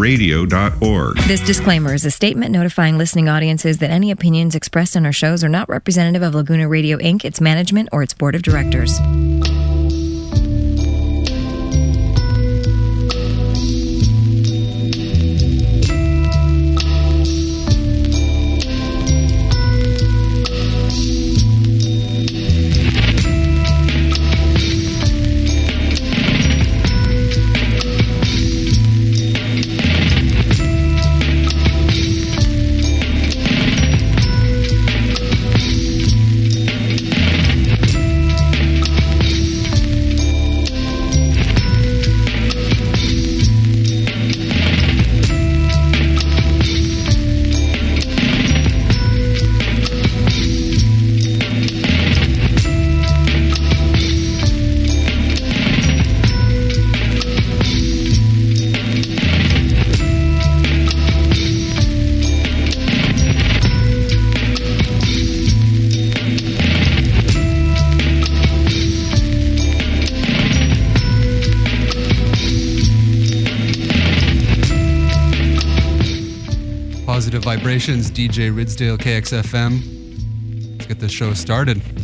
Radio.org. This disclaimer is a statement notifying listening audiences that any opinions expressed on our shows are not representative of Laguna Radio Inc., its management, or its board of directors. DJ Ridsdale KXFM. Let's get this show started.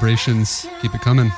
Vibrations. Keep it coming.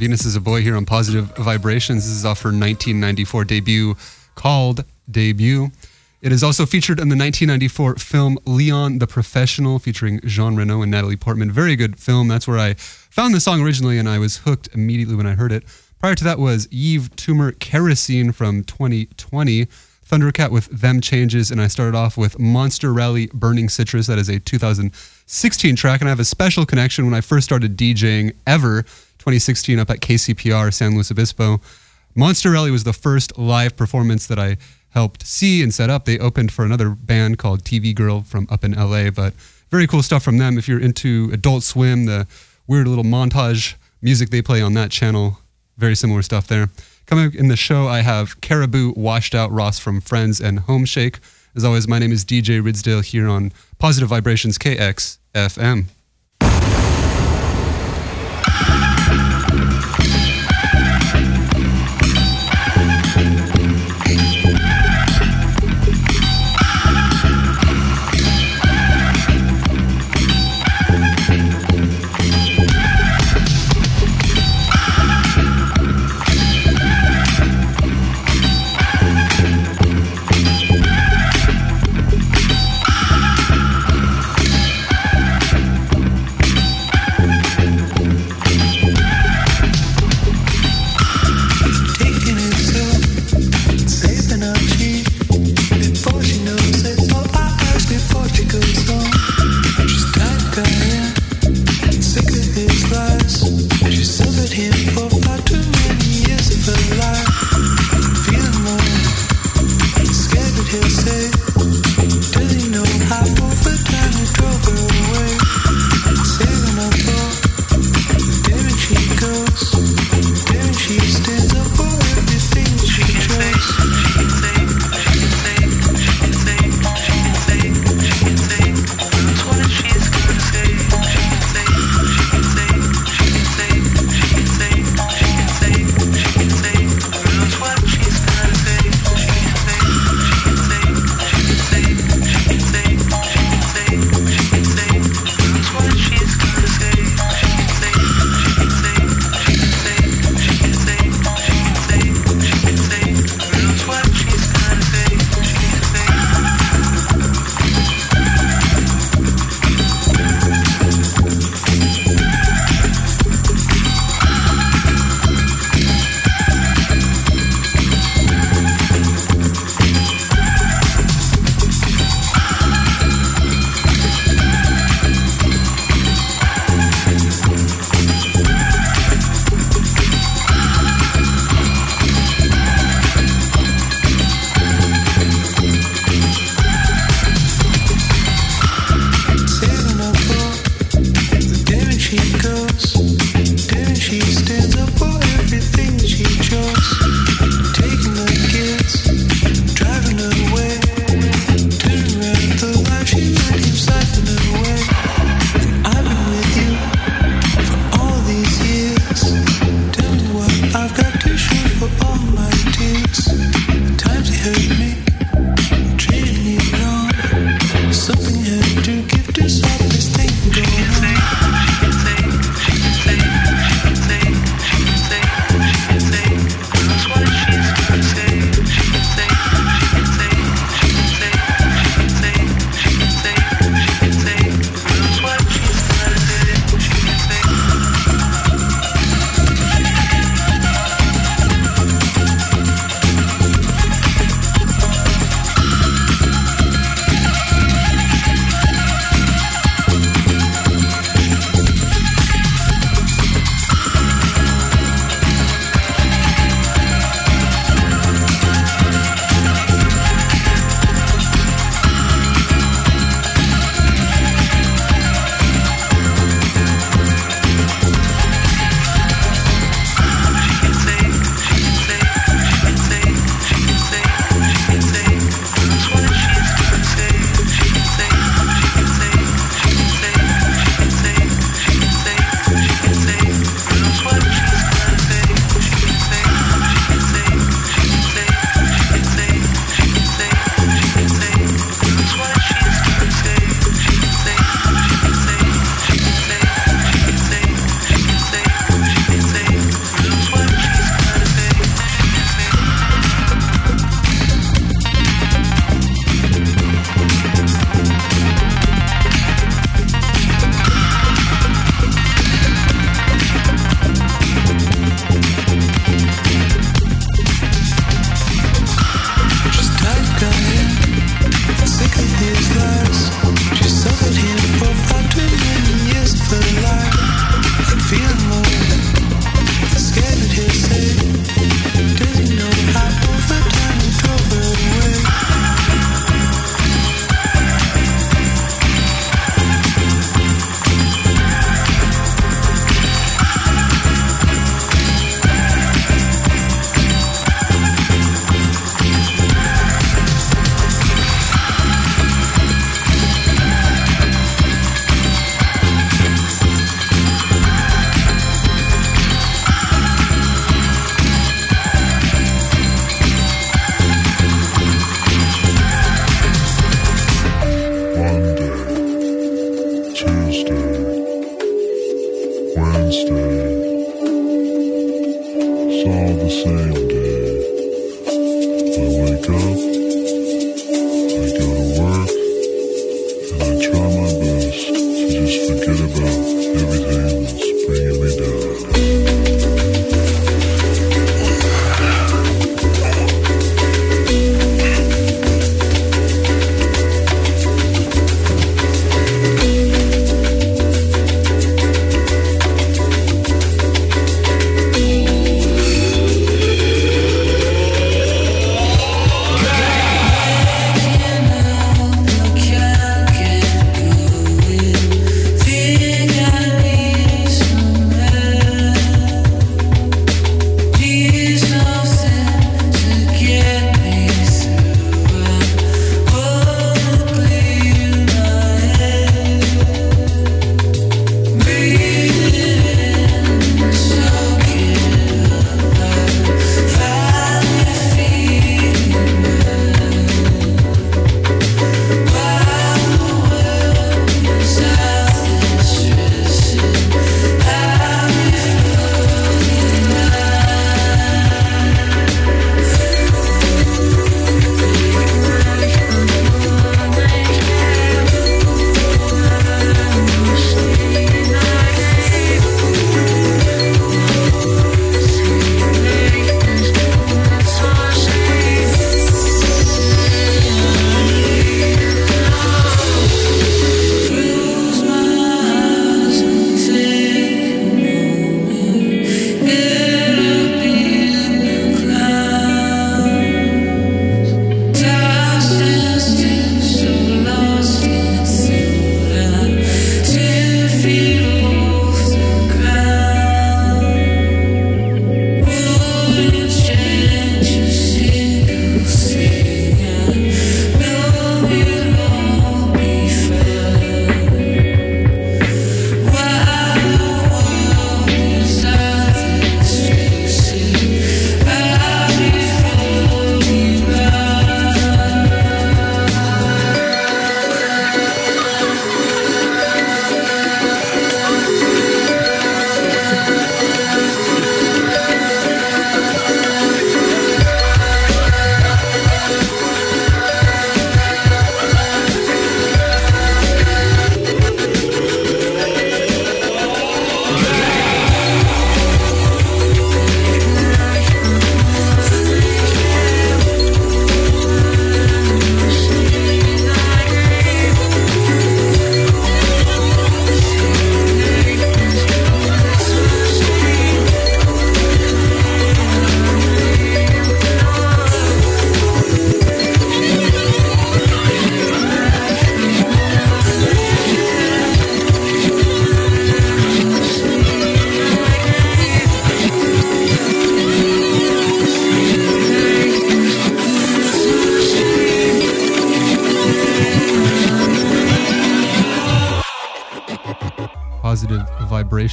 Venus is a boy here on Positive Vibrations. This is off her 1994 debut called Debut. It is also featured in the 1994 film Leon the Professional, featuring Jean Reno and Natalie Portman. Very good film. That's where I found the song originally, and I was hooked immediately when I heard it. Prior to that was Yves Tumor Kerosene from 2020. Thundercat with Them Changes, and I started off with Monster Rally Burning Citrus. That is a 2016 track, and I have a special connection when I first started DJing ever, 2016 up at KCPR San Luis Obispo. Monster Rally was the first live performance that I helped see and set up. They opened for another band called TV Girl from up in LA, but very cool stuff from them. If you're into Adult Swim, the weird little montage music they play on that channel, very similar stuff there. Coming in the show, I have Caribou, Washed Out Ross from Friends, and Homeshake. As always, my name is DJ Ridsdale here on Positive Vibrations KX FM.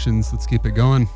Let's keep it going.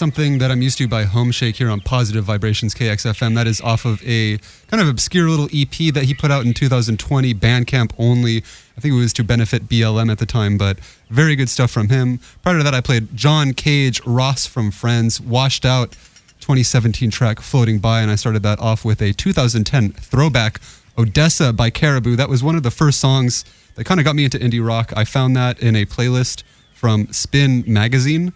Something that I'm used to by Homeshake here on Positive Vibrations KXFM. That is off of a kind of obscure little EP that he put out in 2020, Bandcamp only. I think it was to benefit BLM at the time, but very good stuff from him. Prior to that, I played John Cage, Ross from Friends, Washed Out, 2017 track Floating By, and I started that off with a 2010 throwback, Odessa by Caribou. That was one of the first songs that kind of got me into indie rock. I found that in a playlist from Spin Magazine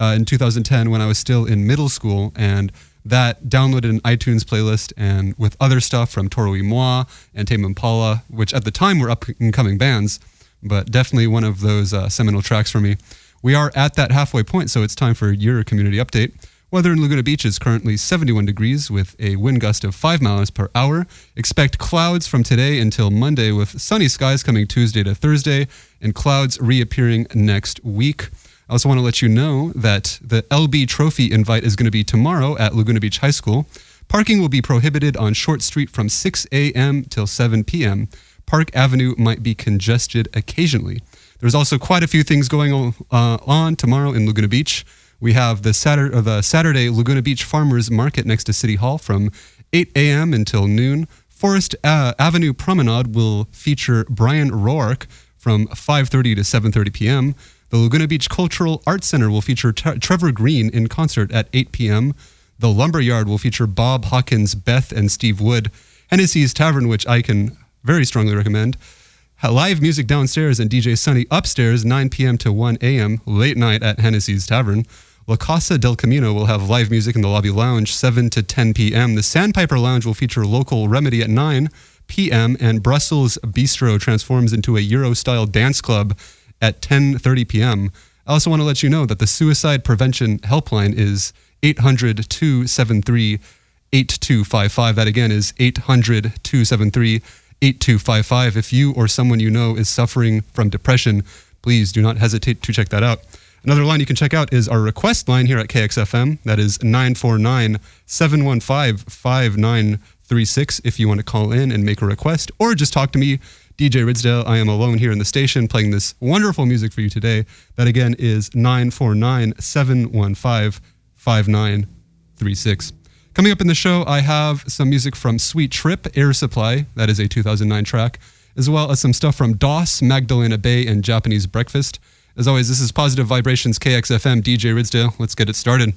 uh, in 2010 when I was still in middle school, and that downloaded an iTunes playlist and with other stuff from Toro y Moi and Tame Impala, which at the time were up and coming bands, but definitely one of those uh, seminal tracks for me. We are at that halfway point, so it's time for your community update. Weather in Laguna Beach is currently 71 degrees with a wind gust of 5 miles per hour. Expect clouds from today until Monday with sunny skies coming Tuesday to Thursday and clouds reappearing next week. I also want to let you know that the LB Trophy invite is going to be tomorrow at Laguna Beach High School. Parking will be prohibited on Short Street from 6 a.m. till 7 p.m. Park Avenue might be congested occasionally. There's also quite a few things going on, uh, tomorrow in Laguna Beach. We have the Saturday, uh, the Saturday Laguna Beach Farmers Market next to City Hall from 8 a.m. until noon. Forest uh, Avenue Promenade will feature Brian Roark from 5:30 to 7:30 p.m. The Laguna Beach Cultural Arts Center will feature Tre- Trevor Green in concert at 8 p.m. The Lumberyard will feature Bob Hawkins, Beth, and Steve Wood. Hennessy's Tavern, which I can very strongly recommend. Live music downstairs and DJ Sunny upstairs, 9 p.m. to 1 a.m. Late night at Hennessy's Tavern. La Casa del Camino will have live music in the lobby lounge, 7 to 10 p.m. The Sandpiper Lounge will feature local remedy at 9 p.m. and Brussels Bistro transforms into a Euro-style dance club at 10:30 p.m. I also want to let you know that the suicide prevention helpline is 800-273-8255. That again is 800-273-8255. If you or someone you know is suffering from depression, please do not hesitate to check that out. Another line you can check out is our request line here at KXFM. That is 949 715 5936 if you want to call in and make a request or just talk to me, DJ Ridsdale. I am alone here in the station playing this wonderful music for you today. That again is 949 715 5936. Coming up in the show, I have some music from Sweet Trip, Air Supply. That is a 2009 track, as well as some stuff from Doss, Magdalena Bay, and Japanese Breakfast. As always, this is Positive Vibrations KXFM, DJ Ridsdale. Let's get it started.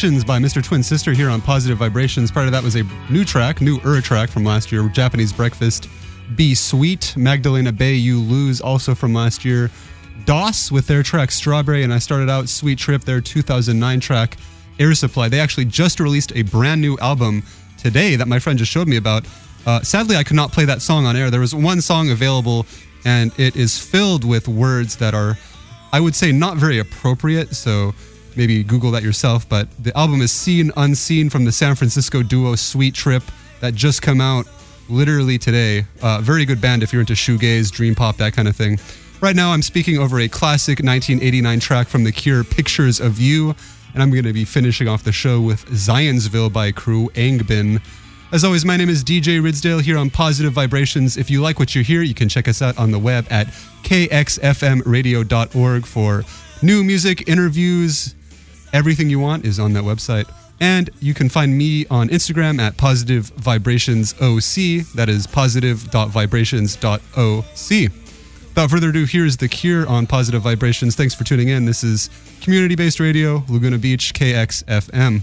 By Mr. Twin Sister here on Positive Vibrations. Part of that was a new track, new Ura track from last year, Japanese Breakfast. Be Sweet, Magdalena Bay, You Lose, also from last year. DOS with their track Strawberry, and I started out Sweet Trip, their 2009 track Air Supply. They actually just released a brand new album today that my friend just showed me about. Uh, sadly, I could not play that song on air. There was one song available, and it is filled with words that are, I would say, not very appropriate. So maybe Google that yourself. But the album is Seen Unseen from the San Francisco duo Sweet Trip that just come out literally today. Uh, very good band if you're into shoegaze, dream pop, that kind of thing. Right now, I'm speaking over a classic 1989 track from The Cure, Pictures of You. And I'm going to be finishing off the show with Zionsville by Khruangbin. As always, my name is DJ Ridsdale here on Positive Vibrations. If you like what you hear, you can check us out on the web at kxfmradio.org for new music, interviews, everything you want is on that website. And you can find me on Instagram at Positive Vibrations OC. That is positive.vibrations.oc. Without further ado, here's The Cure on Positive Vibrations. Thanks for tuning in. This is community based radio, Laguna Beach, KXFM.